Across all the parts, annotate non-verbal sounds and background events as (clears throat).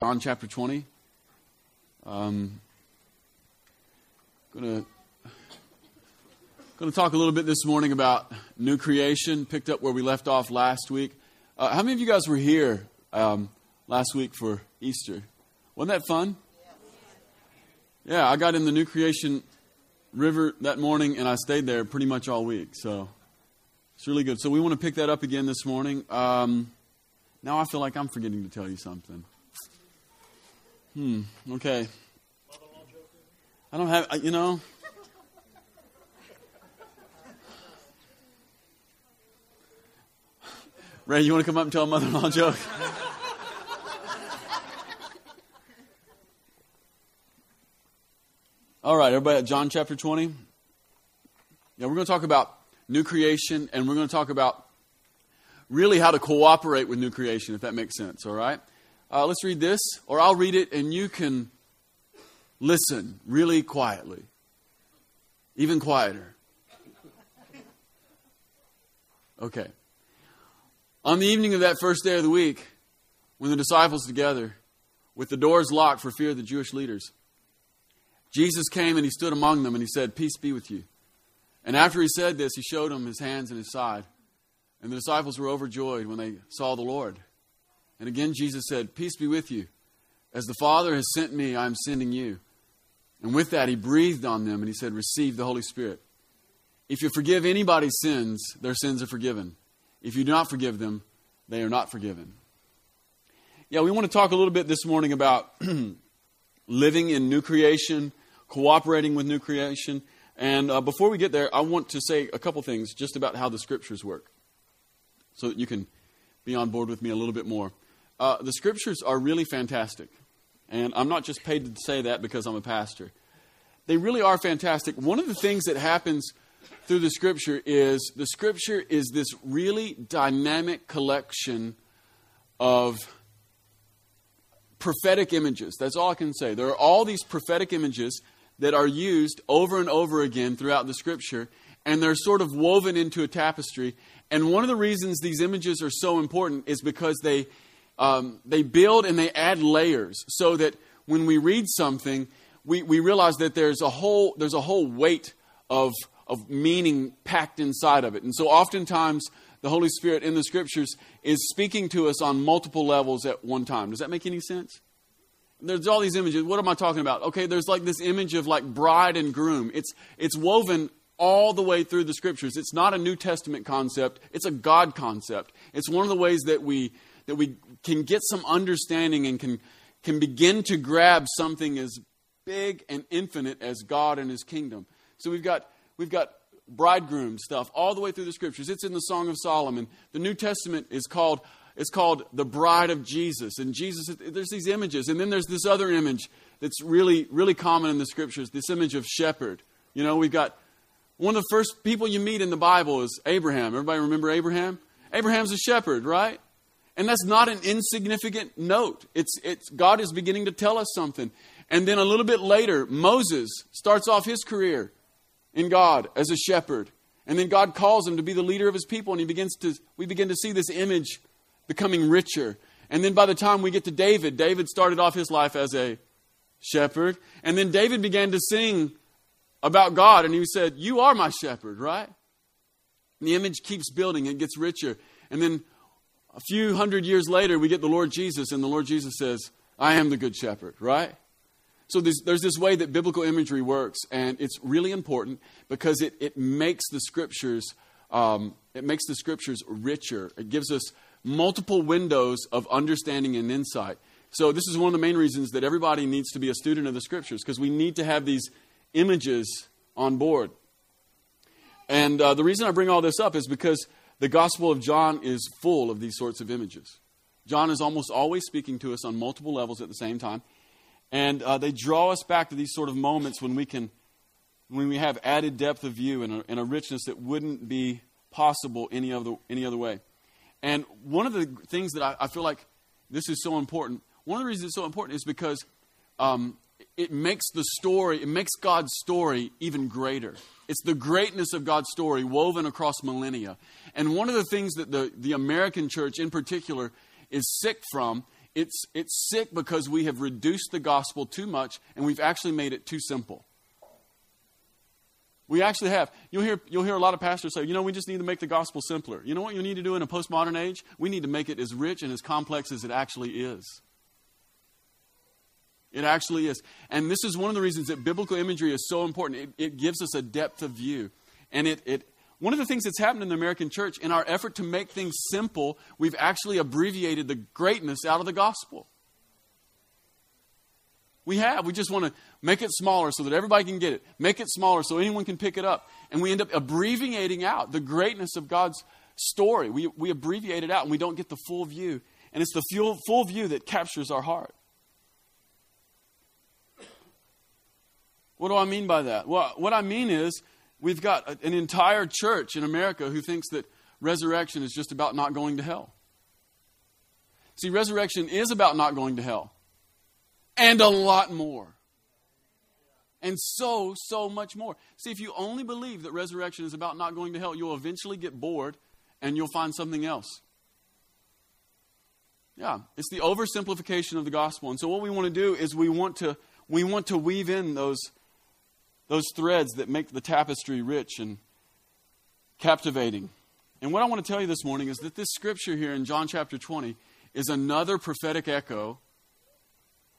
John chapter 20. Um, gonna going to talk a little bit this morning about new creation. Picked up where we left off last week. Uh, how many of you guys were here um, last week for Easter? Wasn't that fun? Yeah, I got in the new creation river that morning and I stayed there pretty much all week. So it's really good. So we want to pick that up again this morning. Um, now I feel like I'm forgetting to tell you something. Hmm. Okay. I don't have, you know. Ray, you want to come up and tell a mother in law (laughs) joke? All right, everybody at John chapter 20. Yeah, we're going to talk about new creation and we're going to talk about really how to cooperate with new creation, if that makes sense, all right? Uh, let's read this, or I'll read it and you can listen really quietly, even quieter. Okay. On the evening of that first day of the week, when the disciples together, with the doors locked for fear of the Jewish leaders, Jesus came and he stood among them and he said, Peace be with you. And after he said this, he showed them his hands and his side. And the disciples were overjoyed when they saw the Lord. And again, Jesus said, Peace be with you. As the Father has sent me, I am sending you. And with that, he breathed on them and he said, Receive the Holy Spirit. If you forgive anybody's sins, their sins are forgiven. If you do not forgive them, they are not forgiven. Yeah, we want to talk a little bit this morning about (clears throat) living in new creation, cooperating with new creation. And uh, before we get there, I want to say a couple things just about how the scriptures work so that you can be on board with me a little bit more. Uh, the scriptures are really fantastic. And I'm not just paid to say that because I'm a pastor. They really are fantastic. One of the things that happens through the scripture is the scripture is this really dynamic collection of prophetic images. That's all I can say. There are all these prophetic images that are used over and over again throughout the scripture, and they're sort of woven into a tapestry. And one of the reasons these images are so important is because they um, they build and they add layers so that when we read something, we, we realize that there's a whole there's a whole weight of of meaning packed inside of it. And so oftentimes the Holy Spirit in the scriptures is speaking to us on multiple levels at one time. Does that make any sense? There's all these images. What am I talking about? Okay, there's like this image of like bride and groom. It's it's woven all the way through the scriptures. It's not a New Testament concept, it's a God concept. It's one of the ways that we that we can get some understanding and can, can begin to grab something as big and infinite as God and His kingdom. So we've got, we've got bridegroom stuff all the way through the scriptures. It's in the Song of Solomon. The New Testament is called it's called the bride of Jesus. And Jesus, there's these images. And then there's this other image that's really, really common in the scriptures this image of shepherd. You know, we've got one of the first people you meet in the Bible is Abraham. Everybody remember Abraham? Abraham's a shepherd, right? And that's not an insignificant note. It's, it's, God is beginning to tell us something. And then a little bit later, Moses starts off his career in God as a shepherd. And then God calls him to be the leader of his people, and he begins to, we begin to see this image becoming richer. And then by the time we get to David, David started off his life as a shepherd. And then David began to sing about God, and he said, You are my shepherd, right? And the image keeps building, it gets richer. And then a few hundred years later, we get the Lord Jesus, and the Lord Jesus says, I am the good shepherd, right? So there's, there's this way that biblical imagery works, and it's really important because it, it makes the scriptures um, it makes the scriptures richer. It gives us multiple windows of understanding and insight. So this is one of the main reasons that everybody needs to be a student of the scriptures because we need to have these images on board. And uh, the reason I bring all this up is because the Gospel of John is full of these sorts of images. John is almost always speaking to us on multiple levels at the same time. And uh, they draw us back to these sort of moments when we can, when we have added depth of view and a, and a richness that wouldn't be possible any other, any other way. And one of the things that I, I feel like this is so important, one of the reasons it's so important is because um, it makes the story, it makes God's story even greater. It's the greatness of God's story woven across millennia. And one of the things that the, the American church in particular is sick from it's, it's sick because we have reduced the gospel too much and we've actually made it too simple. We actually have. You'll hear, you'll hear a lot of pastors say, you know, we just need to make the gospel simpler. You know what you need to do in a postmodern age? We need to make it as rich and as complex as it actually is. It actually is. And this is one of the reasons that biblical imagery is so important. It, it gives us a depth of view. And it, it, one of the things that's happened in the American church, in our effort to make things simple, we've actually abbreviated the greatness out of the gospel. We have. We just want to make it smaller so that everybody can get it. Make it smaller so anyone can pick it up. And we end up abbreviating out the greatness of God's story. We, we abbreviate it out and we don't get the full view. And it's the full, full view that captures our heart. What do I mean by that? Well, what I mean is we've got an entire church in America who thinks that resurrection is just about not going to hell. See, resurrection is about not going to hell and a lot more. And so, so much more. See, if you only believe that resurrection is about not going to hell, you'll eventually get bored and you'll find something else. Yeah, it's the oversimplification of the gospel. And so what we want to do is we want to we want to weave in those those threads that make the tapestry rich and captivating. And what I want to tell you this morning is that this scripture here in John chapter 20 is another prophetic echo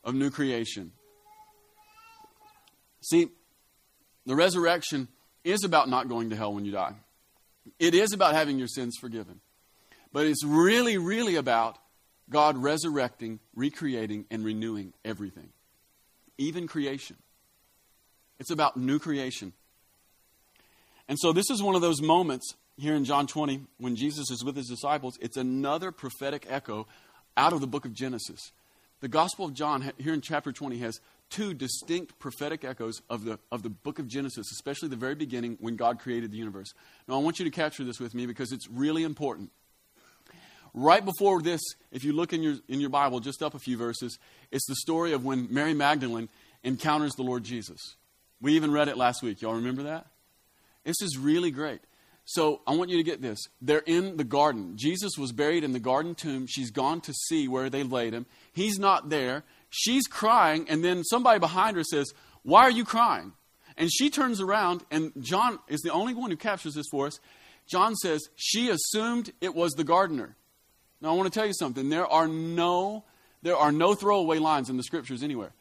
of new creation. See, the resurrection is about not going to hell when you die. It is about having your sins forgiven. But it's really, really about God resurrecting, recreating, and renewing everything, even creation. It's about new creation. And so, this is one of those moments here in John 20 when Jesus is with his disciples. It's another prophetic echo out of the book of Genesis. The Gospel of John, here in chapter 20, has two distinct prophetic echoes of the, of the book of Genesis, especially the very beginning when God created the universe. Now, I want you to capture this with me because it's really important. Right before this, if you look in your, in your Bible, just up a few verses, it's the story of when Mary Magdalene encounters the Lord Jesus. We even read it last week. Y'all remember that? This is really great. So I want you to get this. They're in the garden. Jesus was buried in the garden tomb. She's gone to see where they laid him. He's not there. She's crying, and then somebody behind her says, Why are you crying? And she turns around, and John is the only one who captures this for us. John says, She assumed it was the gardener. Now I want to tell you something. There are no there are no throwaway lines in the scriptures anywhere.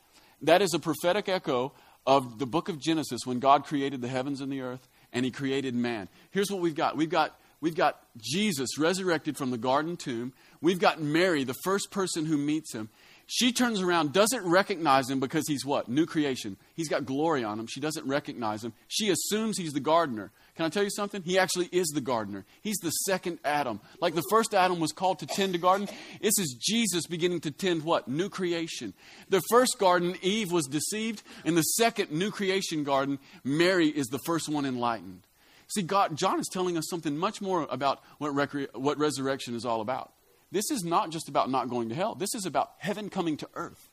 That is a prophetic echo of the book of Genesis when God created the heavens and the earth and he created man. Here's what we've got. We've got we've got Jesus resurrected from the garden tomb. We've got Mary, the first person who meets him. She turns around, doesn't recognize him because he's what? New creation. He's got glory on him. She doesn't recognize him. She assumes he's the gardener. Can I tell you something? He actually is the gardener. He's the second Adam. Like the first Adam was called to tend a garden, this is Jesus beginning to tend what? New creation. The first garden, Eve was deceived. In the second new creation garden, Mary is the first one enlightened. See, God, John is telling us something much more about what, recre- what resurrection is all about. This is not just about not going to hell, this is about heaven coming to earth.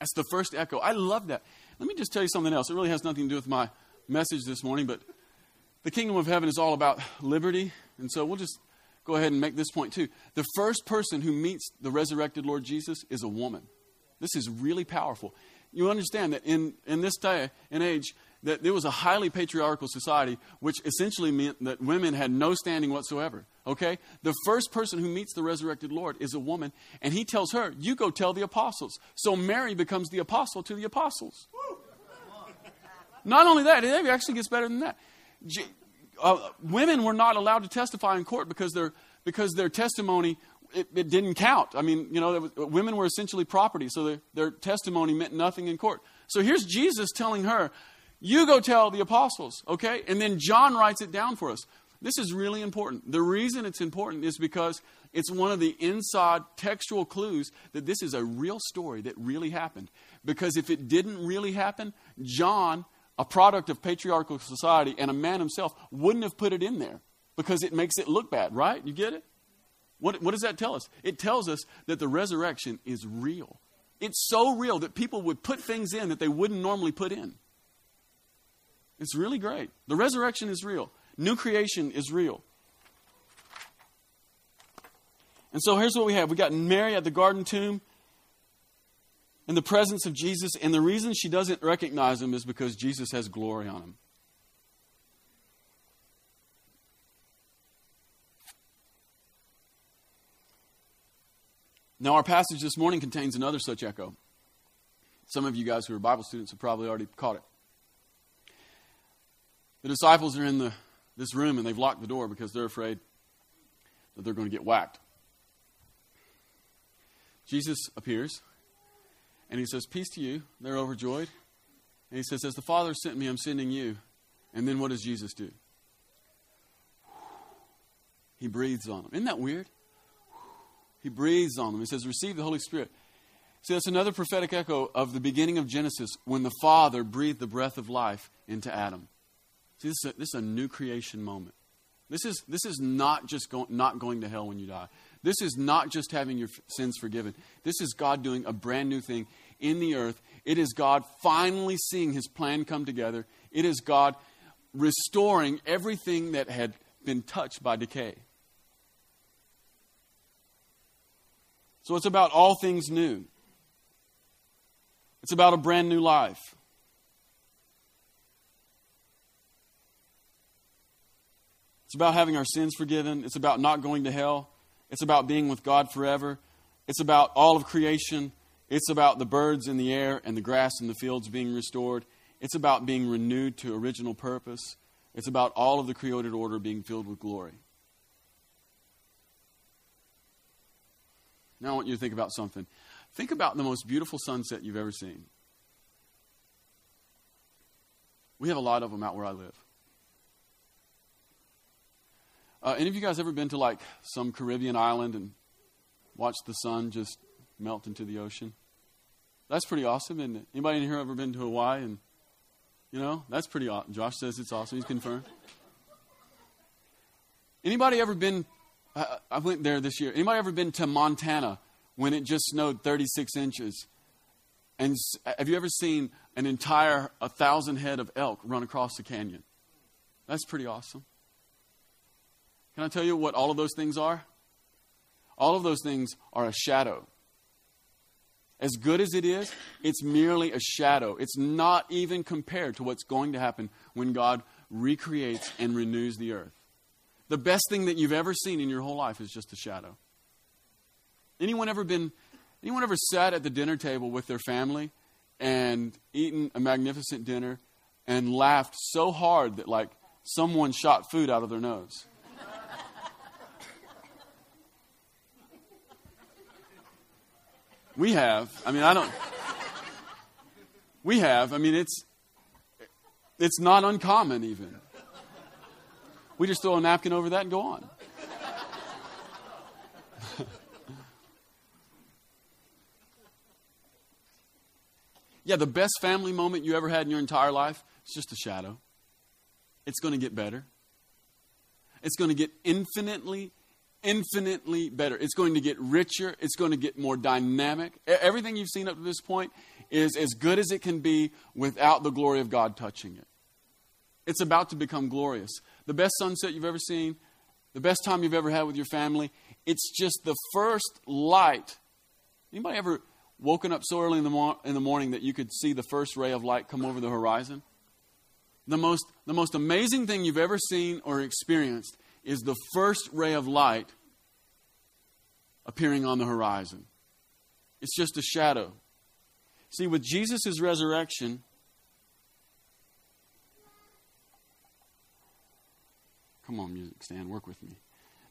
That's the first echo. I love that. Let me just tell you something else. It really has nothing to do with my message this morning, but the kingdom of heaven is all about liberty. And so we'll just go ahead and make this point too. The first person who meets the resurrected Lord Jesus is a woman. This is really powerful. You understand that in, in this day and age, that there was a highly patriarchal society, which essentially meant that women had no standing whatsoever. Okay? The first person who meets the resurrected Lord is a woman, and he tells her, You go tell the apostles. So Mary becomes the apostle to the apostles. Not only that, it actually gets better than that. Uh, women were not allowed to testify in court because their, because their testimony it, it didn't count. I mean, you know, was, women were essentially property, so their, their testimony meant nothing in court. So here's Jesus telling her, you go tell the apostles, okay? And then John writes it down for us. This is really important. The reason it's important is because it's one of the inside textual clues that this is a real story that really happened. Because if it didn't really happen, John, a product of patriarchal society and a man himself, wouldn't have put it in there because it makes it look bad, right? You get it? What, what does that tell us? It tells us that the resurrection is real. It's so real that people would put things in that they wouldn't normally put in. It's really great. The resurrection is real, new creation is real. And so here's what we have we got Mary at the garden tomb in the presence of Jesus, and the reason she doesn't recognize him is because Jesus has glory on him. Now, our passage this morning contains another such echo. Some of you guys who are Bible students have probably already caught it. The disciples are in the, this room and they've locked the door because they're afraid that they're going to get whacked. Jesus appears and he says, Peace to you. They're overjoyed. And he says, As the Father sent me, I'm sending you. And then what does Jesus do? He breathes on them. Isn't that weird? He breathes on them. He says, Receive the Holy Spirit. See, that's another prophetic echo of the beginning of Genesis when the Father breathed the breath of life into Adam. See, this is a, this is a new creation moment. This is, this is not just go, not going to hell when you die. This is not just having your sins forgiven. This is God doing a brand new thing in the earth. It is God finally seeing his plan come together. It is God restoring everything that had been touched by decay. So it's about all things new. It's about a brand new life. It's about having our sins forgiven. It's about not going to hell. It's about being with God forever. It's about all of creation. It's about the birds in the air and the grass in the fields being restored. It's about being renewed to original purpose. It's about all of the created order being filled with glory. Now I want you to think about something. Think about the most beautiful sunset you've ever seen. We have a lot of them out where I live. Uh, any of you guys ever been to like some Caribbean island and watched the sun just melt into the ocean? That's pretty awesome, isn't? Anybody in here ever been to Hawaii? And you know, that's pretty awesome. Josh says it's awesome. He's confirmed. Anybody ever been? I, I went there this year. Anybody ever been to Montana when it just snowed 36 inches? And have you ever seen an entire a thousand head of elk run across the canyon? That's pretty awesome. Can I tell you what all of those things are? All of those things are a shadow. As good as it is, it's merely a shadow. It's not even compared to what's going to happen when God recreates and renews the earth. The best thing that you've ever seen in your whole life is just a shadow. Anyone ever been anyone ever sat at the dinner table with their family and eaten a magnificent dinner and laughed so hard that like someone shot food out of their nose? We have. I mean, I don't. We have. I mean, it's it's not uncommon even. We just throw a napkin over that and go on. (laughs) yeah, the best family moment you ever had in your entire life is just a shadow. It's going to get better. It's going to get infinitely infinitely better. It's going to get richer. It's going to get more dynamic. Everything you've seen up to this point is as good as it can be without the glory of God touching it. It's about to become glorious. The best sunset you've ever seen, the best time you've ever had with your family, it's just the first light. Anybody ever woken up so early in the, mo- in the morning that you could see the first ray of light come over the horizon? The most, the most amazing thing you've ever seen or experienced is the first ray of light appearing on the horizon. It's just a shadow. See, with Jesus' resurrection, come on, music stand, work with me.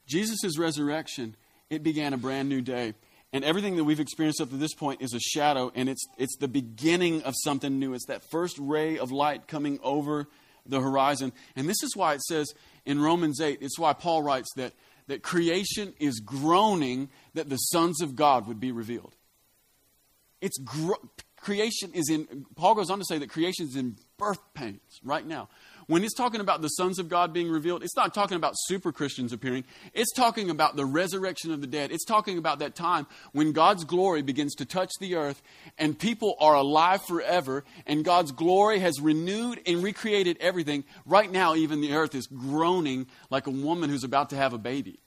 Jesus' resurrection, it began a brand new day. And everything that we've experienced up to this point is a shadow, and it's, it's the beginning of something new. It's that first ray of light coming over the horizon. And this is why it says in Romans 8, it's why Paul writes that, that creation is groaning that the sons of God would be revealed. It's gro- creation is in, Paul goes on to say that creation is in birth pains right now. When he's talking about the sons of God being revealed, it's not talking about super Christians appearing. It's talking about the resurrection of the dead. It's talking about that time when God's glory begins to touch the earth and people are alive forever and God's glory has renewed and recreated everything. Right now, even the earth is groaning like a woman who's about to have a baby.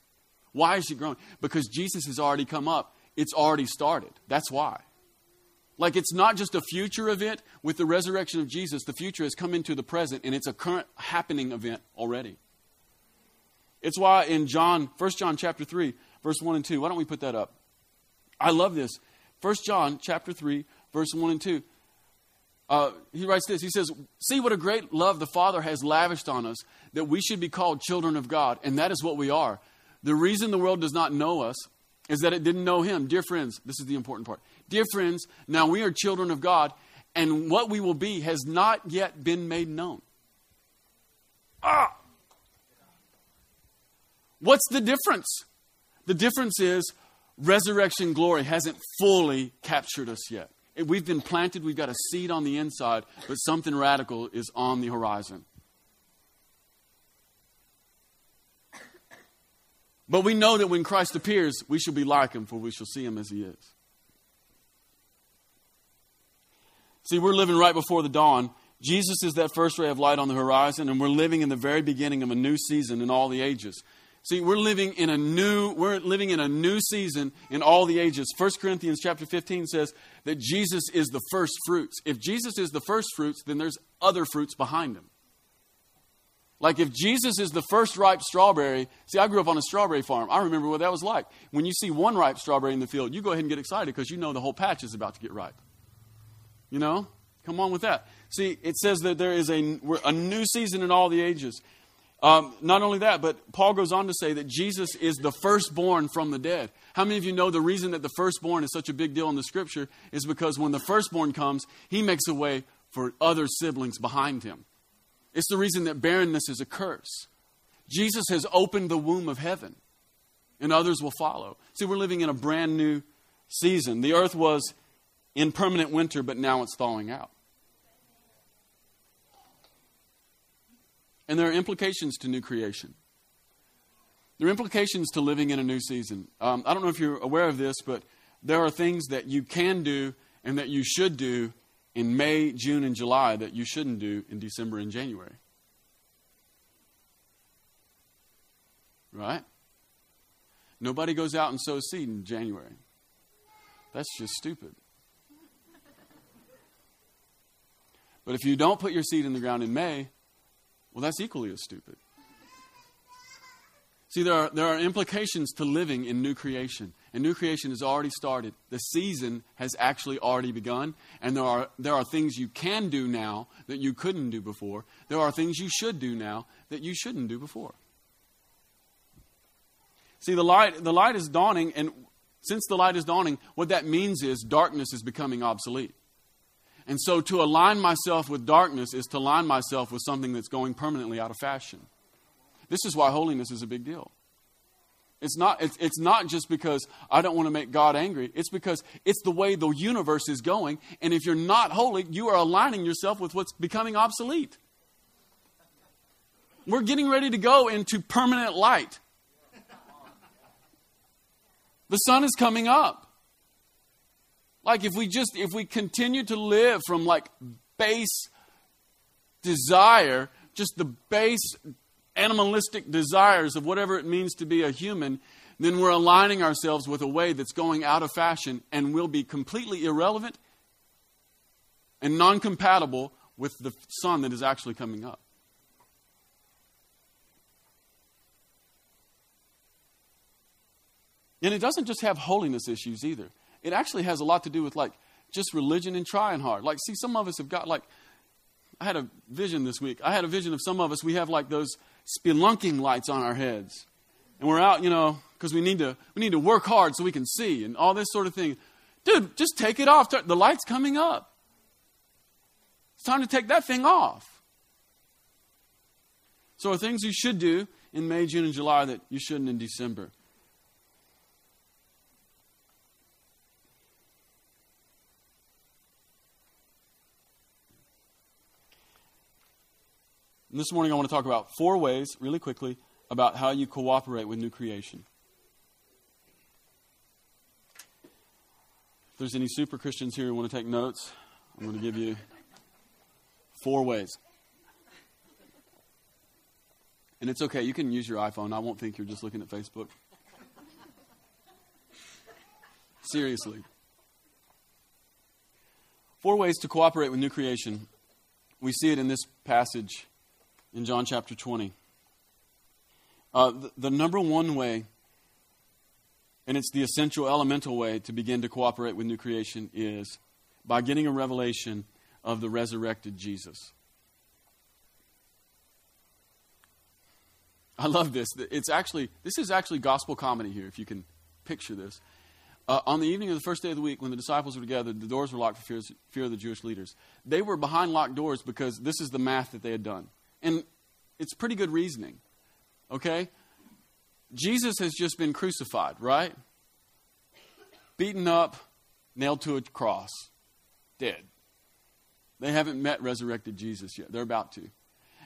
Why is she groaning? Because Jesus has already come up. It's already started. That's why. Like it's not just a future event with the resurrection of Jesus. The future has come into the present and it's a current happening event already. It's why in John, 1 John chapter 3, verse 1 and 2. Why don't we put that up? I love this. 1 John chapter 3, verse 1 and 2. Uh, he writes this. He says, See what a great love the Father has lavished on us, that we should be called children of God. And that is what we are. The reason the world does not know us is that it didn't know Him. Dear friends, this is the important part. Dear friends, now we are children of God, and what we will be has not yet been made known. Ah! What's the difference? The difference is resurrection glory hasn't fully captured us yet. We've been planted, we've got a seed on the inside, but something radical is on the horizon. But we know that when Christ appears, we shall be like him, for we shall see him as he is. See, we're living right before the dawn. Jesus is that first ray of light on the horizon, and we're living in the very beginning of a new season in all the ages. See, we're living in a new we're living in a new season in all the ages. 1 Corinthians chapter 15 says that Jesus is the first fruits. If Jesus is the first fruits, then there's other fruits behind him. Like if Jesus is the first ripe strawberry, see, I grew up on a strawberry farm. I remember what that was like. When you see one ripe strawberry in the field, you go ahead and get excited because you know the whole patch is about to get ripe. You know? Come on with that. See, it says that there is a, a new season in all the ages. Um, not only that, but Paul goes on to say that Jesus is the firstborn from the dead. How many of you know the reason that the firstborn is such a big deal in the scripture is because when the firstborn comes, he makes a way for other siblings behind him. It's the reason that barrenness is a curse. Jesus has opened the womb of heaven, and others will follow. See, we're living in a brand new season. The earth was in permanent winter, but now it's thawing out. And there are implications to new creation. There are implications to living in a new season. Um, I don't know if you're aware of this, but there are things that you can do and that you should do in May, June, and July that you shouldn't do in December and January. Right? Nobody goes out and sows seed in January. That's just stupid. But if you don't put your seed in the ground in May, well, that's equally as stupid. See, there are, there are implications to living in new creation. And new creation has already started. The season has actually already begun. And there are, there are things you can do now that you couldn't do before. There are things you should do now that you shouldn't do before. See, the light, the light is dawning, and since the light is dawning, what that means is darkness is becoming obsolete. And so to align myself with darkness is to align myself with something that's going permanently out of fashion. This is why holiness is a big deal. It's not, it's, it's not just because I don't want to make God angry. It's because it's the way the universe is going. And if you're not holy, you are aligning yourself with what's becoming obsolete. We're getting ready to go into permanent light. The sun is coming up. Like if we just if we continue to live from like base desire, just the base animalistic desires of whatever it means to be a human, then we're aligning ourselves with a way that's going out of fashion and will be completely irrelevant and non compatible with the sun that is actually coming up. And it doesn't just have holiness issues either it actually has a lot to do with like just religion and trying hard. Like, see, some of us have got like, I had a vision this week. I had a vision of some of us, we have like those spelunking lights on our heads. And we're out, you know, because we need to we need to work hard so we can see and all this sort of thing. Dude, just take it off. The light's coming up. It's time to take that thing off. So, are things you should do in May, June, and July that you shouldn't in December? And this morning I want to talk about four ways, really quickly, about how you cooperate with new creation. If there's any super Christians here who want to take notes, I'm going to give you four ways. And it's okay, you can use your iPhone. I won't think you're just looking at Facebook. Seriously. Four ways to cooperate with new creation. We see it in this passage in John chapter 20. Uh, the, the number one way, and it's the essential elemental way to begin to cooperate with new creation, is by getting a revelation of the resurrected Jesus. I love this. It's actually this is actually gospel comedy here, if you can picture this. Uh, on the evening of the first day of the week, when the disciples were together, the doors were locked for fear, fear of the Jewish leaders. They were behind locked doors because this is the math that they had done, and it's pretty good reasoning. Okay, Jesus has just been crucified, right? Beaten up, nailed to a cross, dead. They haven't met resurrected Jesus yet. They're about to.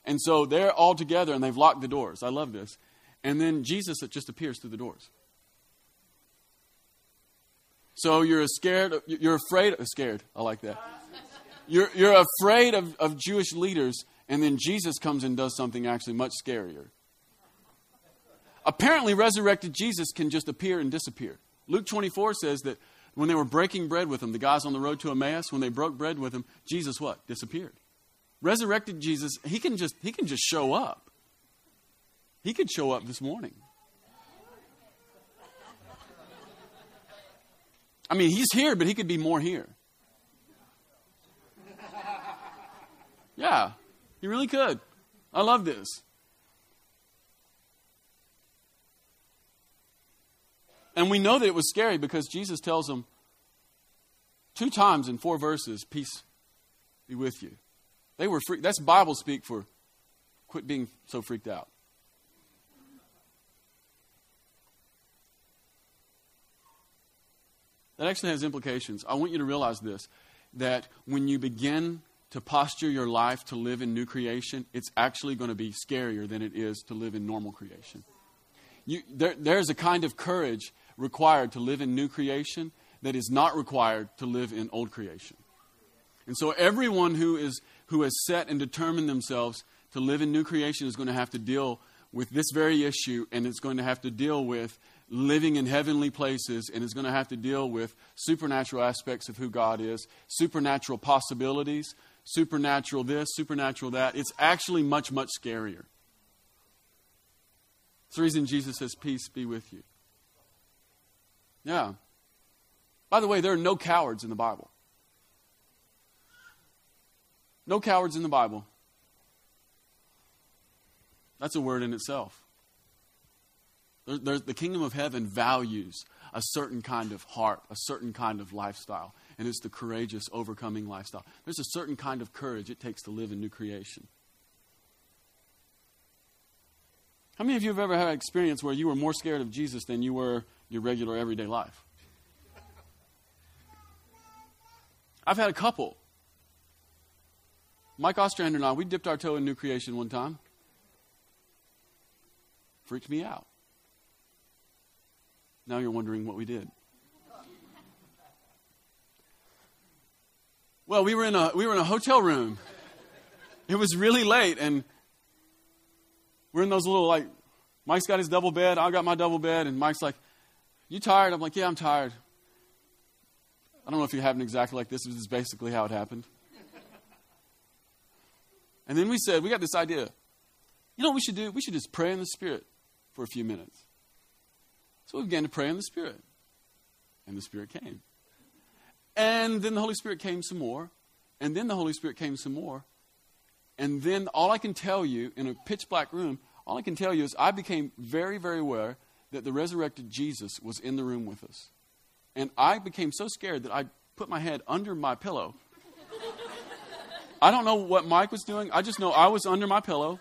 And so they're all together and they've locked the doors. I love this. And then Jesus just appears through the doors. So you're scared, you're afraid, scared, I like that. You're, you're afraid of, of Jewish leaders, and then Jesus comes and does something actually much scarier. Apparently, resurrected Jesus can just appear and disappear. Luke 24 says that when they were breaking bread with him, the guys on the road to Emmaus, when they broke bread with him, Jesus what? Disappeared. Resurrected Jesus, he can just he can just show up. He could show up this morning. I mean, he's here, but he could be more here. Yeah, he really could. I love this. And we know that it was scary because Jesus tells them two times in four verses, Peace be with you. They were free. That's Bible speak for quit being so freaked out. That actually has implications. I want you to realize this that when you begin to posture your life to live in new creation, it's actually going to be scarier than it is to live in normal creation. You, there, there's a kind of courage required to live in new creation that is not required to live in old creation. And so everyone who is who has set and determined themselves to live in new creation is going to have to deal with this very issue, and it's going to have to deal with living in heavenly places, and it's going to have to deal with supernatural aspects of who God is, supernatural possibilities, supernatural this, supernatural that. It's actually much, much scarier. It's the reason Jesus says, Peace be with you. Yeah. By the way, there are no cowards in the Bible. No cowards in the Bible. That's a word in itself. the kingdom of heaven values a certain kind of heart, a certain kind of lifestyle, and it's the courageous, overcoming lifestyle. There's a certain kind of courage it takes to live in new creation. How many of you have ever had an experience where you were more scared of Jesus than you were your regular everyday life? I've had a couple. Mike Ostrander and I, we dipped our toe in new creation one time. Freaked me out. Now you're wondering what we did. Well, we were in a we were in a hotel room. It was really late, and we're in those little like Mike's got his double bed, I got my double bed, and Mike's like, "You tired?" I'm like, "Yeah, I'm tired." I don't know if it happened exactly like this. But this is basically how it happened. And then we said, we got this idea. You know what we should do? We should just pray in the Spirit for a few minutes. So we began to pray in the Spirit. And the Spirit came. And then the Holy Spirit came some more. And then the Holy Spirit came some more. And then all I can tell you in a pitch black room, all I can tell you is I became very, very aware that the resurrected Jesus was in the room with us. And I became so scared that I put my head under my pillow I don't know what Mike was doing. I just know I was under my pillow.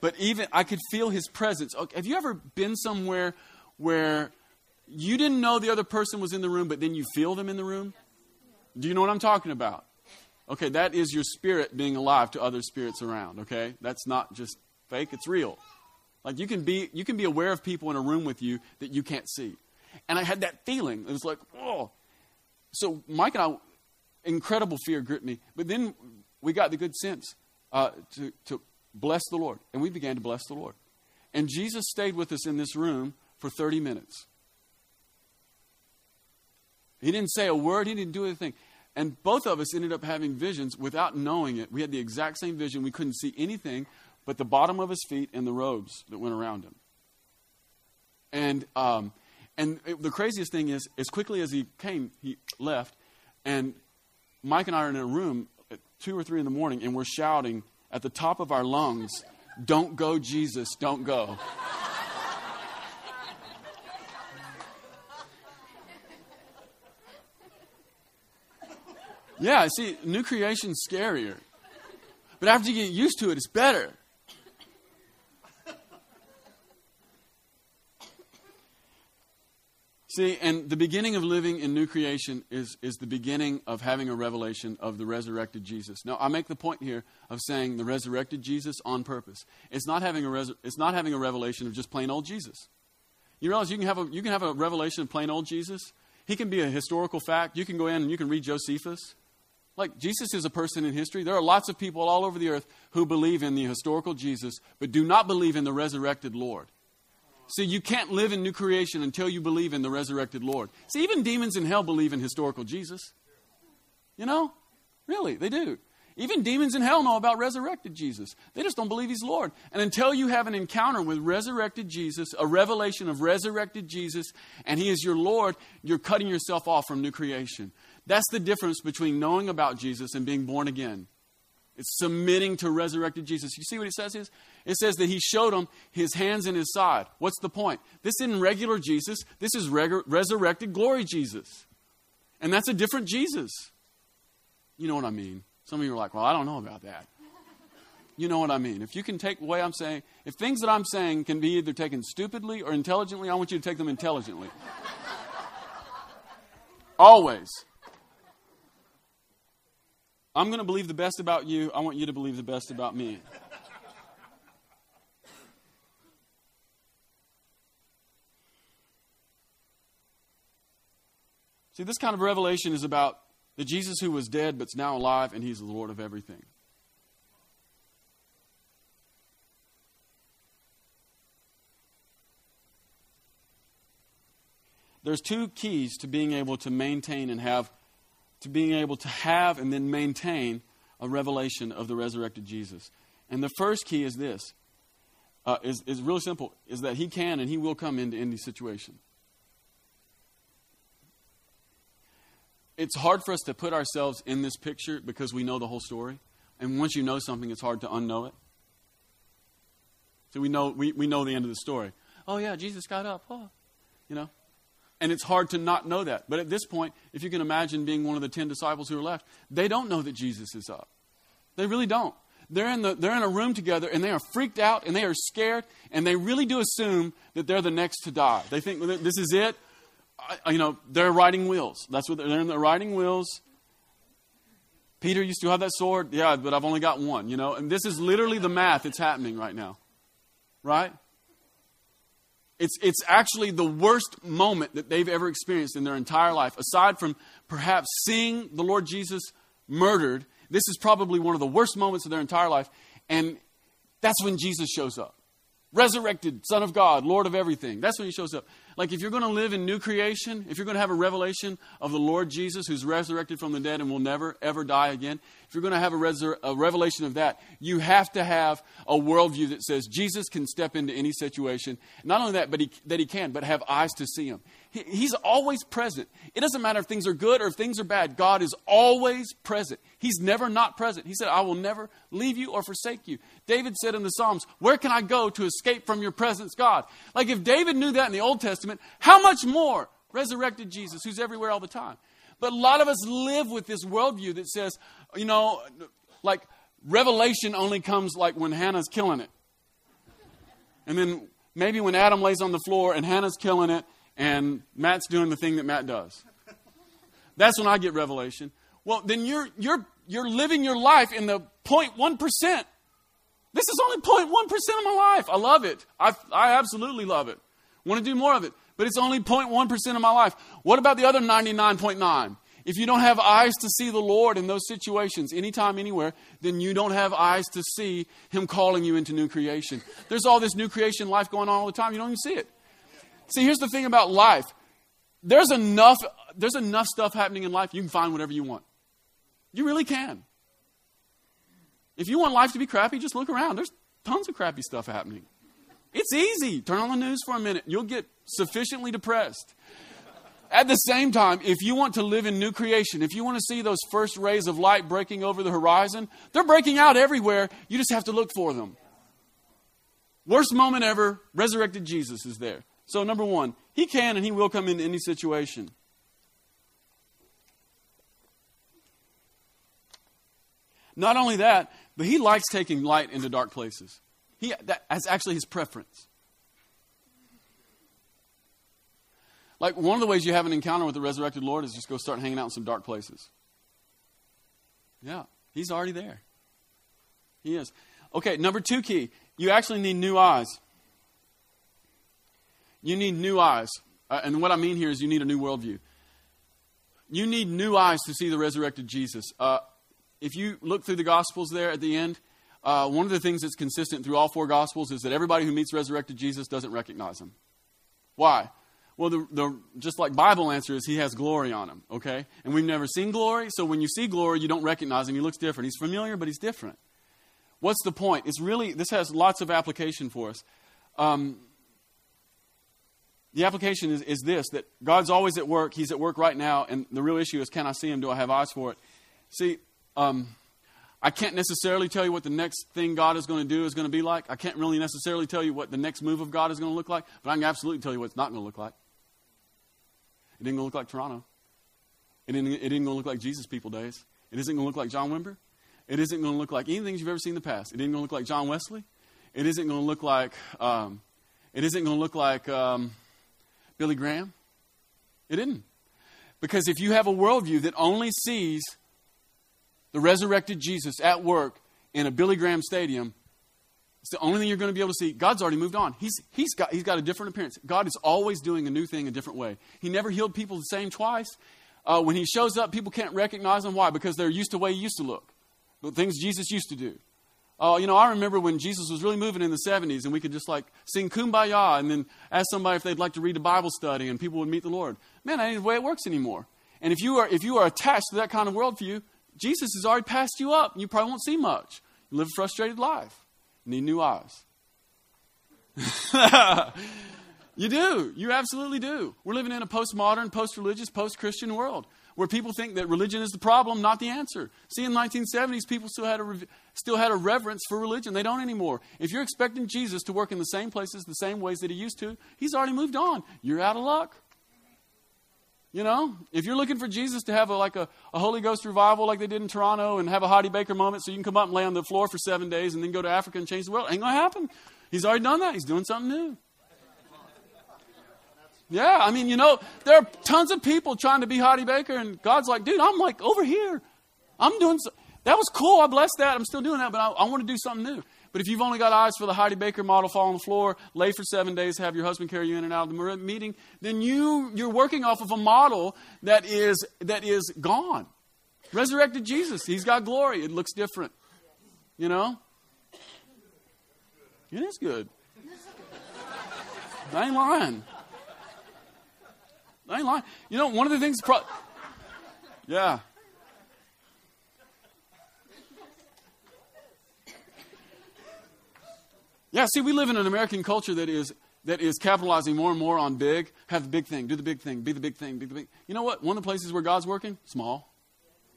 But even I could feel his presence. Have you ever been somewhere where you didn't know the other person was in the room, but then you feel them in the room? Do you know what I'm talking about? Okay, that is your spirit being alive to other spirits around, okay? That's not just fake, it's real. Like you can be you can be aware of people in a room with you that you can't see. And I had that feeling. It was like, oh. So Mike and I incredible fear gripped me. But then we got the good sense uh, to, to bless the Lord. And we began to bless the Lord. And Jesus stayed with us in this room for 30 minutes. He didn't say a word, he didn't do anything. And both of us ended up having visions without knowing it. We had the exact same vision. We couldn't see anything but the bottom of his feet and the robes that went around him. And, um, and it, the craziest thing is, as quickly as he came, he left. And Mike and I are in a room at 2 or 3 in the morning, and we're shouting at the top of our lungs, Don't go, Jesus, don't go. Yeah, see, new creation's scarier. But after you get used to it, it's better. See, and the beginning of living in new creation is, is the beginning of having a revelation of the resurrected Jesus. Now, I make the point here of saying the resurrected Jesus on purpose. It's not having a, res- it's not having a revelation of just plain old Jesus. You realize you can, have a, you can have a revelation of plain old Jesus? He can be a historical fact. You can go in and you can read Josephus. Like, Jesus is a person in history. There are lots of people all over the earth who believe in the historical Jesus, but do not believe in the resurrected Lord. See, you can't live in new creation until you believe in the resurrected Lord. See, even demons in hell believe in historical Jesus. You know? Really, they do. Even demons in hell know about resurrected Jesus. They just don't believe he's Lord. And until you have an encounter with resurrected Jesus, a revelation of resurrected Jesus, and he is your Lord, you're cutting yourself off from new creation. That's the difference between knowing about Jesus and being born again. It's submitting to resurrected Jesus. You see what it says is? It says that he showed them his hands and his side. What's the point? This isn't regular Jesus. This is reg- resurrected glory Jesus. And that's a different Jesus. You know what I mean? Some of you are like, well, I don't know about that. You know what I mean. If you can take away I'm saying, if things that I'm saying can be either taken stupidly or intelligently, I want you to take them intelligently. (laughs) Always. I'm going to believe the best about you. I want you to believe the best about me. See, this kind of revelation is about the Jesus who was dead but's now alive and he's the Lord of everything. There's two keys to being able to maintain and have to being able to have and then maintain a revelation of the resurrected Jesus. And the first key is this uh, is, is really simple is that he can and he will come into any situation. It's hard for us to put ourselves in this picture because we know the whole story. And once you know something, it's hard to unknow it. So we know, we, we know the end of the story. Oh, yeah, Jesus got up. Oh, you know. And it's hard to not know that. But at this point, if you can imagine being one of the ten disciples who are left, they don't know that Jesus is up. They really don't. They're in, the, they're in a room together and they are freaked out and they are scared and they really do assume that they're the next to die. They think this is it. I, you know, they're riding wheels. That's what they're, they're in the riding wheels. Peter, you still have that sword? Yeah, but I've only got one, you know. And this is literally the math that's happening right now. Right? It's, it's actually the worst moment that they've ever experienced in their entire life. Aside from perhaps seeing the Lord Jesus murdered, this is probably one of the worst moments of their entire life. And that's when Jesus shows up. Resurrected, Son of God, Lord of everything. That's when he shows up. Like if you're going to live in new creation, if you're going to have a revelation of the Lord Jesus who's resurrected from the dead and will never, ever die again, if you're going to have a, resur- a revelation of that, you have to have a worldview that says Jesus can step into any situation. Not only that, but he, that he can, but have eyes to see him. He, he's always present. It doesn't matter if things are good or if things are bad. God is always present. He's never not present. He said, I will never leave you or forsake you. David said in the Psalms, Where can I go to escape from your presence, God? Like if David knew that in the Old Testament, how much more resurrected Jesus, who's everywhere all the time? But a lot of us live with this worldview that says, you know, like revelation only comes like when Hannah's killing it. And then maybe when Adam lays on the floor and Hannah's killing it and Matt's doing the thing that Matt does. That's when I get revelation. Well, then you're, you're, you're living your life in the 0.1%. This is only 0.1% of my life. I love it. I, I absolutely love it. Want to do more of it. But it's only 0.1% of my life. What about the other 99.9? If you don't have eyes to see the Lord in those situations, anytime, anywhere, then you don't have eyes to see Him calling you into new creation. There's all this new creation life going on all the time. You don't even see it. See, here's the thing about life there's enough, there's enough stuff happening in life, you can find whatever you want. You really can. If you want life to be crappy, just look around. There's tons of crappy stuff happening. It's easy. Turn on the news for a minute. You'll get sufficiently depressed. At the same time, if you want to live in new creation, if you want to see those first rays of light breaking over the horizon, they're breaking out everywhere. You just have to look for them. Worst moment ever, resurrected Jesus is there. So, number one, he can and he will come into any situation. Not only that, but he likes taking light into dark places. He, that's actually his preference. Like, one of the ways you have an encounter with the resurrected Lord is just go start hanging out in some dark places. Yeah, he's already there. He is. Okay, number two key you actually need new eyes. You need new eyes. Uh, and what I mean here is you need a new worldview. You need new eyes to see the resurrected Jesus. Uh, if you look through the Gospels there at the end, uh, one of the things that's consistent through all four Gospels is that everybody who meets resurrected Jesus doesn't recognize him. Why? Well, the, the, just like Bible answer is, he has glory on him, okay? And we've never seen glory, so when you see glory, you don't recognize him. He looks different. He's familiar, but he's different. What's the point? It's really, this has lots of application for us. Um, the application is, is this that God's always at work. He's at work right now, and the real issue is can I see him? Do I have eyes for it? See, um, I can't necessarily tell you what the next thing God is going to do is going to be like. I can't really necessarily tell you what the next move of God is going to look like, but I can absolutely tell you what it's not going to look like. It isn't going to look like Toronto. It isn't, it isn't going to look like Jesus People Days. It isn't going to look like John Wimber. It isn't going to look like anything you've ever seen in the past. It isn't going to look like John Wesley. It isn't going to look like. Um, it isn't going to look like um, Billy Graham. It isn't. Because if you have a worldview that only sees the resurrected Jesus at work in a Billy Graham stadium, it's the only thing you're going to be able to see. God's already moved on. He's, he's, got, he's got a different appearance. God is always doing a new thing a different way. He never healed people the same twice. Uh, when he shows up, people can't recognize him. Why? Because they're used to the way he used to look, the things Jesus used to do. Uh, you know, I remember when Jesus was really moving in the 70s and we could just like sing kumbaya and then ask somebody if they'd like to read a Bible study and people would meet the Lord. Man, that ain't the way it works anymore. And if you are, if you are attached to that kind of worldview, Jesus has already passed you up you probably won't see much. You live a frustrated life. Need new eyes. (laughs) you do. You absolutely do. We're living in a postmodern, post religious, post Christian world where people think that religion is the problem, not the answer. See, in the 1970s, people still had, a, still had a reverence for religion. They don't anymore. If you're expecting Jesus to work in the same places, the same ways that he used to, he's already moved on. You're out of luck. You know, if you're looking for Jesus to have a, like a, a Holy Ghost revival like they did in Toronto and have a Heidi Baker moment so you can come up and lay on the floor for seven days and then go to Africa and change the world, ain't going to happen. He's already done that. He's doing something new. Yeah, I mean, you know, there are tons of people trying to be Heidi Baker, and God's like, dude, I'm like over here. I'm doing so, that was cool. I blessed that. I'm still doing that, but I, I want to do something new. But if you've only got eyes for the Heidi Baker model, fall on the floor, lay for seven days, have your husband carry you in and out of the meeting, then you you're working off of a model that is that is gone. Resurrected Jesus, He's got glory. It looks different. You know? It is good. I ain't lying. I ain't lying. You know, one of the things. Pro- yeah. Yeah, see, we live in an American culture that is that is capitalizing more and more on big. Have the big thing, do the big thing, be the big thing, be the big. You know what? One of the places where God's working, small.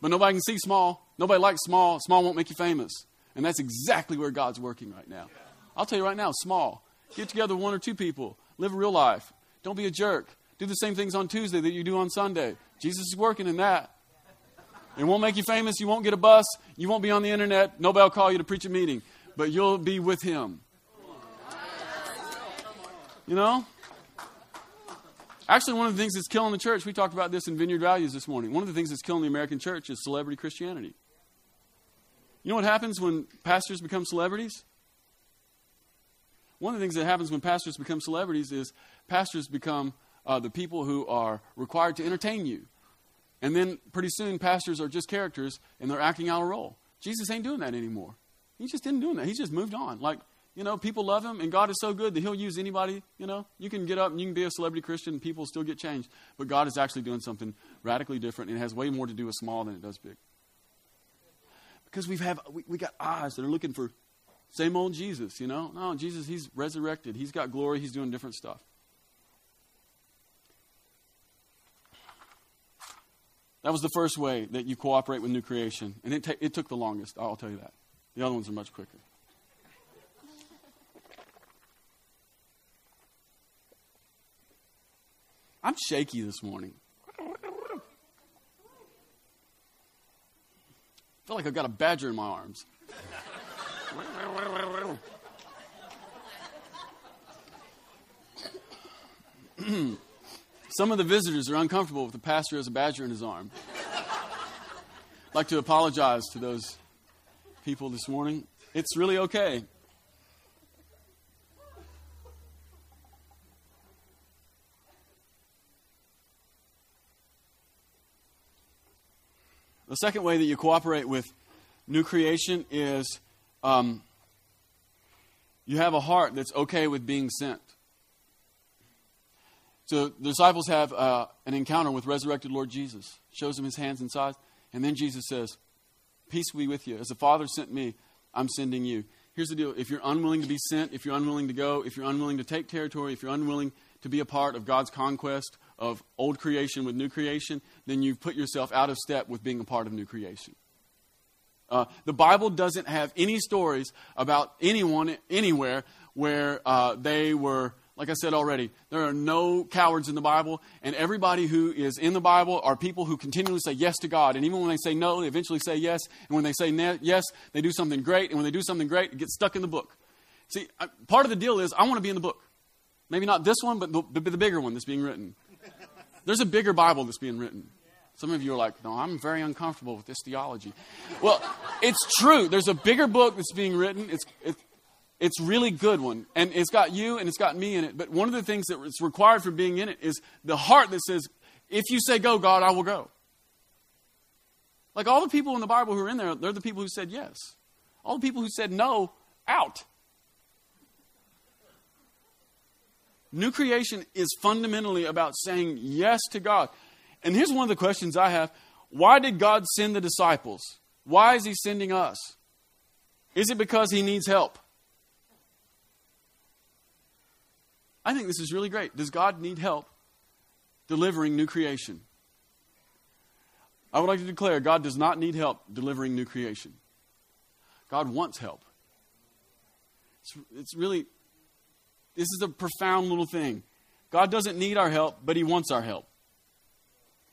But nobody can see small. Nobody likes small. Small won't make you famous. And that's exactly where God's working right now. I'll tell you right now, small. Get together one or two people. Live a real life. Don't be a jerk. Do the same things on Tuesday that you do on Sunday. Jesus is working in that. It won't make you famous. You won't get a bus. You won't be on the internet. Nobody will call you to preach a meeting. But you'll be with Him. You know? Actually, one of the things that's killing the church, we talked about this in Vineyard Values this morning. One of the things that's killing the American church is celebrity Christianity. You know what happens when pastors become celebrities? One of the things that happens when pastors become celebrities is pastors become uh, the people who are required to entertain you. And then pretty soon, pastors are just characters and they're acting out a role. Jesus ain't doing that anymore. He just didn't do that. He's just moved on. Like, You know, people love him, and God is so good that he'll use anybody. You know, you can get up and you can be a celebrity Christian, and people still get changed. But God is actually doing something radically different, and it has way more to do with small than it does big. Because we've have, we, we got eyes that are looking for same old Jesus, you know? No, Jesus, he's resurrected. He's got glory. He's doing different stuff. That was the first way that you cooperate with new creation. And it, ta- it took the longest, I'll tell you that. The other ones are much quicker. I'm shaky this morning. I feel like I've got a badger in my arms. (clears throat) Some of the visitors are uncomfortable with the pastor as a badger in his arm. I'd like to apologize to those people this morning. It's really okay. The second way that you cooperate with new creation is um, you have a heart that's okay with being sent. So the disciples have uh, an encounter with resurrected Lord Jesus, shows them his hands and sides, and then Jesus says, Peace be with you. As the Father sent me, I'm sending you. Here's the deal if you're unwilling to be sent, if you're unwilling to go, if you're unwilling to take territory, if you're unwilling to be a part of God's conquest of old creation with new creation, then you've put yourself out of step with being a part of new creation. Uh, the Bible doesn't have any stories about anyone anywhere where uh, they were like I said already, there are no cowards in the Bible, and everybody who is in the Bible are people who continually say yes to God. And even when they say no, they eventually say yes. And when they say yes, they do something great. And when they do something great, it gets stuck in the book. See, part of the deal is I want to be in the book. Maybe not this one, but the, the, the bigger one that's being written. There's a bigger Bible that's being written. Some of you are like, no, I'm very uncomfortable with this theology. Well, it's true. There's a bigger book that's being written. It's, it's it's really good one. And it's got you and it's got me in it. But one of the things that's required for being in it is the heart that says, if you say go, God, I will go. Like all the people in the Bible who are in there, they're the people who said yes. All the people who said no, out. New creation is fundamentally about saying yes to God. And here's one of the questions I have Why did God send the disciples? Why is He sending us? Is it because He needs help? I think this is really great. Does God need help delivering new creation? I would like to declare God does not need help delivering new creation. God wants help. It's, it's really, this is a profound little thing. God doesn't need our help, but He wants our help.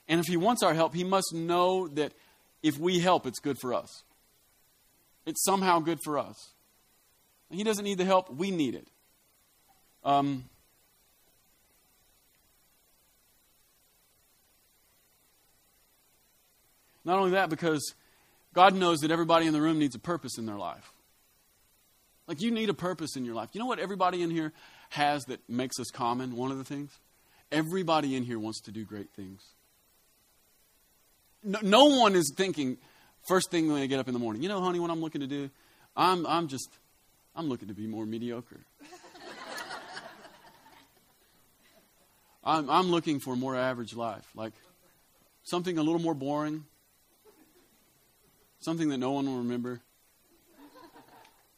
And if He wants our help, He must know that if we help, it's good for us. It's somehow good for us. He doesn't need the help, we need it. Um, Not only that, because God knows that everybody in the room needs a purpose in their life. Like you need a purpose in your life. You know what everybody in here has that makes us common? One of the things? Everybody in here wants to do great things. No, no one is thinking, first thing when they get up in the morning, you know, honey, what I'm looking to do? I'm, I'm just, I'm looking to be more mediocre. I'm, I'm looking for a more average life, like something a little more boring, something that no one will remember.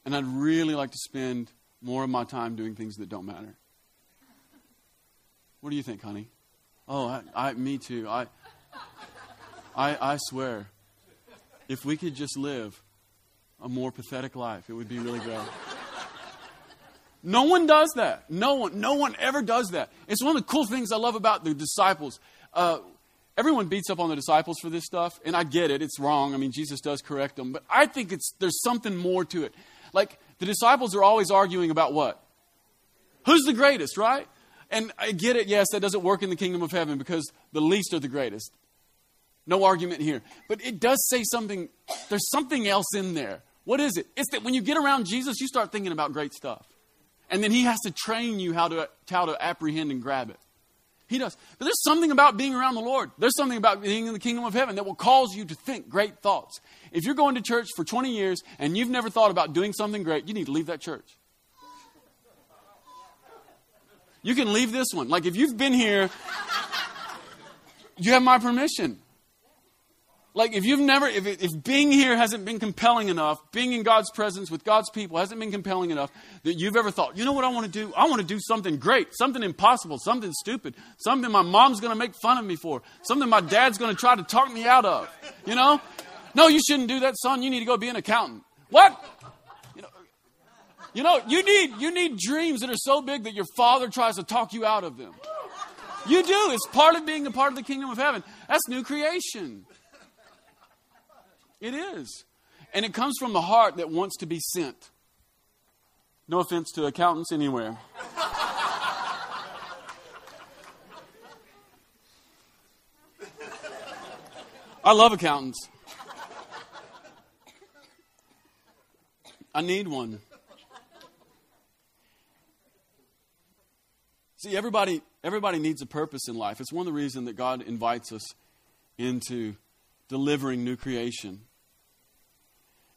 And I'd really like to spend more of my time doing things that don't matter. What do you think, honey? Oh, I, I me too. I, I, I swear, if we could just live a more pathetic life, it would be really great. No one does that. No one, no one ever does that. It's one of the cool things I love about the disciples. Uh, everyone beats up on the disciples for this stuff, and I get it. It's wrong. I mean, Jesus does correct them, but I think it's there's something more to it. Like the disciples are always arguing about what? Who's the greatest, right? And I get it. Yes, that doesn't work in the kingdom of heaven because the least are the greatest. No argument here. But it does say something. There's something else in there. What is it? It's that when you get around Jesus, you start thinking about great stuff. And then he has to train you how to, how to apprehend and grab it. He does. But there's something about being around the Lord. There's something about being in the kingdom of heaven that will cause you to think great thoughts. If you're going to church for 20 years and you've never thought about doing something great, you need to leave that church. You can leave this one. Like if you've been here, you have my permission. Like if you've never, if, if being here hasn't been compelling enough, being in God's presence with God's people hasn't been compelling enough that you've ever thought, you know what I want to do? I want to do something great, something impossible, something stupid, something my mom's going to make fun of me for, something my dad's going to try to talk me out of. You know? No, you shouldn't do that, son. You need to go be an accountant. What? You know, you know, you need you need dreams that are so big that your father tries to talk you out of them. You do. It's part of being a part of the kingdom of heaven. That's new creation. It is. And it comes from the heart that wants to be sent. No offense to accountants anywhere. (laughs) I love accountants. I need one. See, everybody, everybody needs a purpose in life. It's one of the reasons that God invites us into delivering new creation.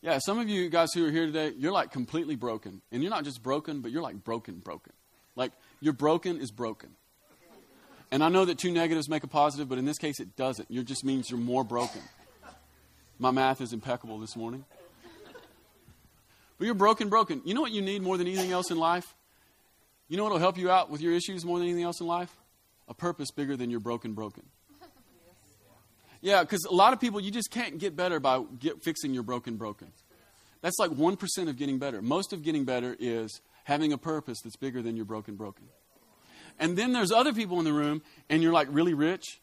Yeah, some of you guys who are here today, you're like completely broken. And you're not just broken, but you're like broken, broken. Like your broken is broken. And I know that two negatives make a positive, but in this case it doesn't. It just means you're more broken. My math is impeccable this morning. But you're broken, broken. You know what you need more than anything else in life? You know what will help you out with your issues more than anything else in life? A purpose bigger than your broken, broken. Yeah, because a lot of people, you just can't get better by get, fixing your broken broken. That's like 1% of getting better. Most of getting better is having a purpose that's bigger than your broken broken. And then there's other people in the room, and you're like really rich,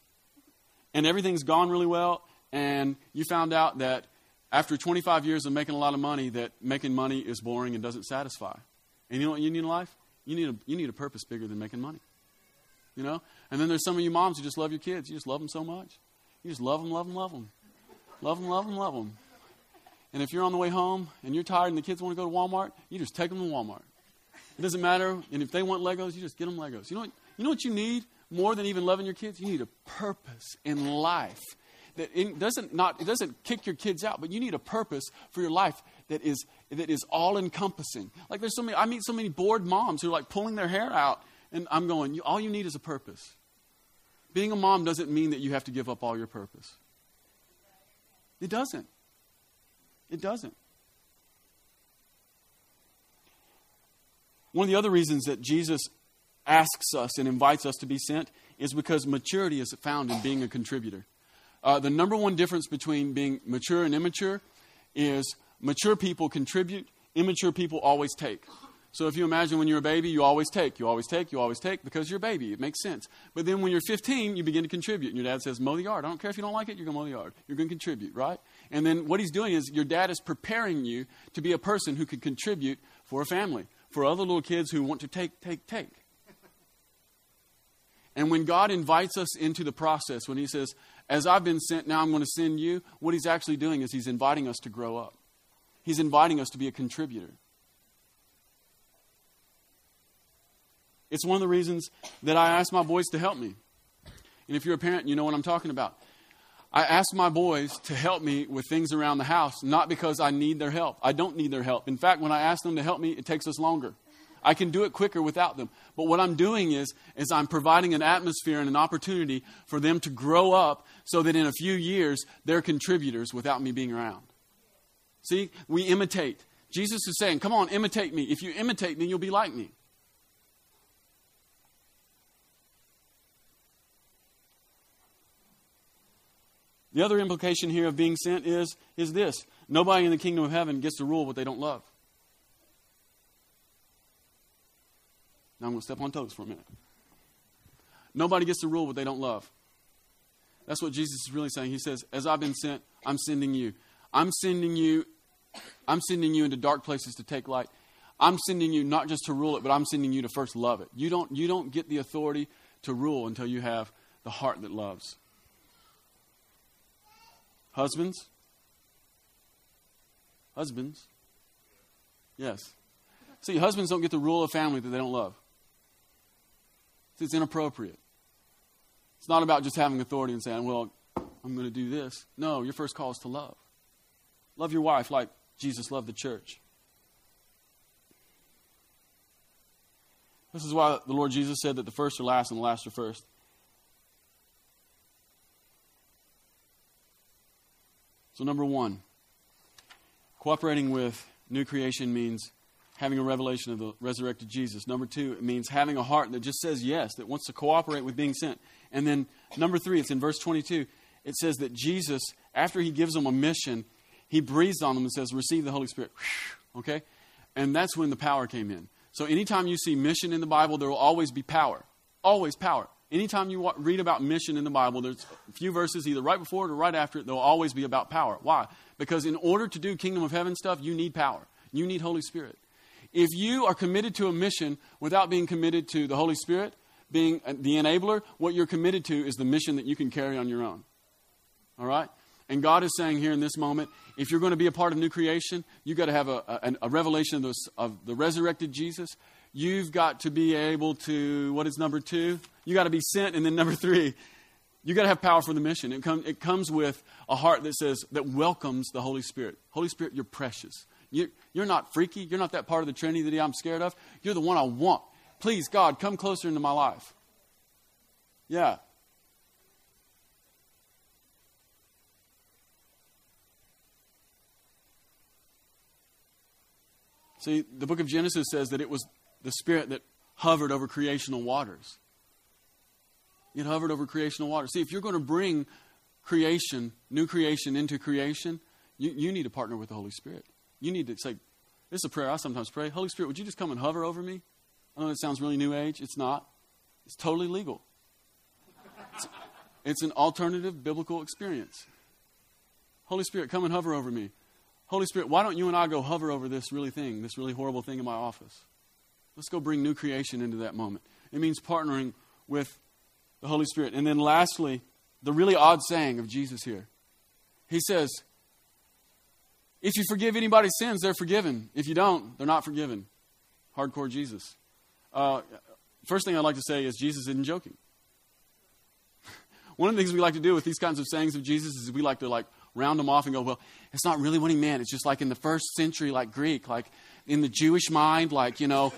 and everything's gone really well, and you found out that after 25 years of making a lot of money, that making money is boring and doesn't satisfy. And you know what you need in life? You need a, you need a purpose bigger than making money. You know? And then there's some of you moms who just love your kids. You just love them so much. You just love them, love them, love them. Love them, love them, love them. And if you're on the way home and you're tired and the kids want to go to Walmart, you just take them to Walmart. It doesn't matter. And if they want Legos, you just get them Legos. You know what, you know what you need more than even loving your kids? You need a purpose in life that it doesn't not it doesn't kick your kids out, but you need a purpose for your life that is that is all encompassing. Like there's so many I meet so many bored moms who are like pulling their hair out, and I'm going, all you need is a purpose. Being a mom doesn't mean that you have to give up all your purpose. It doesn't. It doesn't. One of the other reasons that Jesus asks us and invites us to be sent is because maturity is found in being a contributor. Uh, the number one difference between being mature and immature is mature people contribute, immature people always take. So if you imagine when you're a baby, you always take, you always take, you always take because you're a baby. It makes sense. But then when you're 15, you begin to contribute. And your dad says, mow the yard. I don't care if you don't like it, you're going to mow the yard. You're going to contribute, right? And then what he's doing is your dad is preparing you to be a person who can contribute for a family, for other little kids who want to take, take, take. And when God invites us into the process, when he says, as I've been sent, now I'm going to send you, what he's actually doing is he's inviting us to grow up. He's inviting us to be a contributor. It's one of the reasons that I ask my boys to help me. And if you're a parent, you know what I'm talking about. I ask my boys to help me with things around the house, not because I need their help. I don't need their help. In fact, when I ask them to help me, it takes us longer. I can do it quicker without them. But what I'm doing is, is I'm providing an atmosphere and an opportunity for them to grow up so that in a few years they're contributors without me being around. See, we imitate. Jesus is saying, Come on, imitate me. If you imitate me, you'll be like me. The other implication here of being sent is, is this nobody in the kingdom of heaven gets to rule what they don't love. Now I'm going to step on toes for a minute. Nobody gets to rule what they don't love. That's what Jesus is really saying. He says, As I've been sent, I'm sending you. I'm sending you. I'm sending you into dark places to take light. I'm sending you not just to rule it, but I'm sending you to first love it. You don't, you don't get the authority to rule until you have the heart that loves. Husbands? Husbands? Yes. See, husbands don't get to rule a family that they don't love. See, it's inappropriate. It's not about just having authority and saying, well, I'm going to do this. No, your first call is to love. Love your wife like Jesus loved the church. This is why the Lord Jesus said that the first are last and the last are first. So, number one, cooperating with new creation means having a revelation of the resurrected Jesus. Number two, it means having a heart that just says yes, that wants to cooperate with being sent. And then number three, it's in verse 22. It says that Jesus, after he gives them a mission, he breathes on them and says, Receive the Holy Spirit. Okay? And that's when the power came in. So anytime you see mission in the Bible, there will always be power. Always power. Anytime you read about mission in the Bible, there's a few verses either right before it or right after it, they'll always be about power. Why? Because in order to do kingdom of heaven stuff, you need power. You need Holy Spirit. If you are committed to a mission without being committed to the Holy Spirit, being uh, the enabler, what you're committed to is the mission that you can carry on your own. All right? And God is saying here in this moment, if you're going to be a part of new creation, you've got to have a, a, a revelation of, of the resurrected Jesus. You've got to be able to, what is number two? You got to be sent. And then number three, you got to have power for the mission. It, com- it comes with a heart that says, that welcomes the Holy Spirit. Holy Spirit, you're precious. You're, you're not freaky. You're not that part of the Trinity that I'm scared of. You're the one I want. Please, God, come closer into my life. Yeah. See, the book of Genesis says that it was the Spirit that hovered over creational waters. It hovered over creational waters. See, if you're going to bring creation, new creation into creation, you, you need to partner with the Holy Spirit. You need to say, this is a prayer I sometimes pray Holy Spirit, would you just come and hover over me? I know it sounds really new age. It's not, it's totally legal. It's, it's an alternative biblical experience. Holy Spirit, come and hover over me. Holy Spirit, why don't you and I go hover over this really thing, this really horrible thing in my office? Let's go bring new creation into that moment. It means partnering with the Holy Spirit. And then lastly, the really odd saying of Jesus here. He says, If you forgive anybody's sins, they're forgiven. If you don't, they're not forgiven. Hardcore Jesus. Uh, first thing I'd like to say is Jesus isn't joking. (laughs) One of the things we like to do with these kinds of sayings of Jesus is we like to like round them off and go, well, it's not really what he meant. It's just like in the first century, like Greek, like in the Jewish mind, like, you know,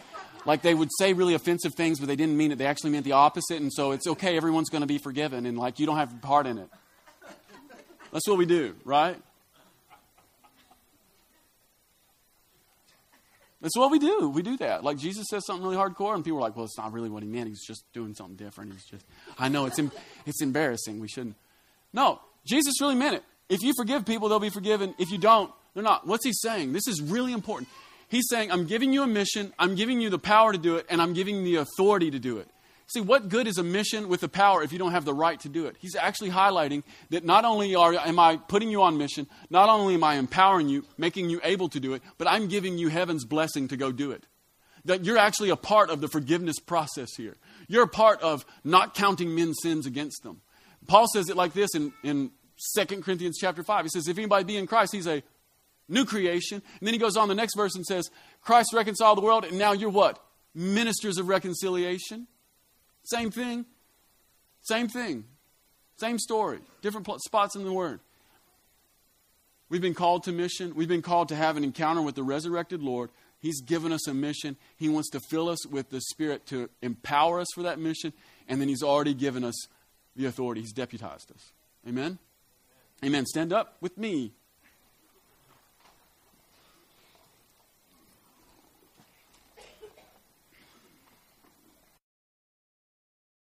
like they would say really offensive things, but they didn't mean it. They actually meant the opposite. And so it's okay, everyone's going to be forgiven, and like you don't have part in it. That's what we do, right? That's what we do. We do that. Like Jesus says something really hardcore, and people are like, "Well, it's not really what he meant. He's just doing something different. He's just." I know it's it's embarrassing. We shouldn't. No, Jesus really meant it. If you forgive people, they'll be forgiven. If you don't, they're not. What's he saying? This is really important. He's saying, I'm giving you a mission, I'm giving you the power to do it, and I'm giving you the authority to do it. See, what good is a mission with the power if you don't have the right to do it? He's actually highlighting that not only are, am I putting you on mission, not only am I empowering you, making you able to do it, but I'm giving you heaven's blessing to go do it. That you're actually a part of the forgiveness process here. You're a part of not counting men's sins against them. Paul says it like this in, in 2 Corinthians chapter 5. He says, If anybody be in Christ, he's a new creation. And then he goes on the next verse and says, Christ reconciled the world, and now you're what? Ministers of reconciliation. Same thing. Same thing. Same story. Different spots in the Word. We've been called to mission. We've been called to have an encounter with the resurrected Lord. He's given us a mission. He wants to fill us with the Spirit to empower us for that mission. And then He's already given us the authority. He's deputized us. Amen? Amen. Stand up with me.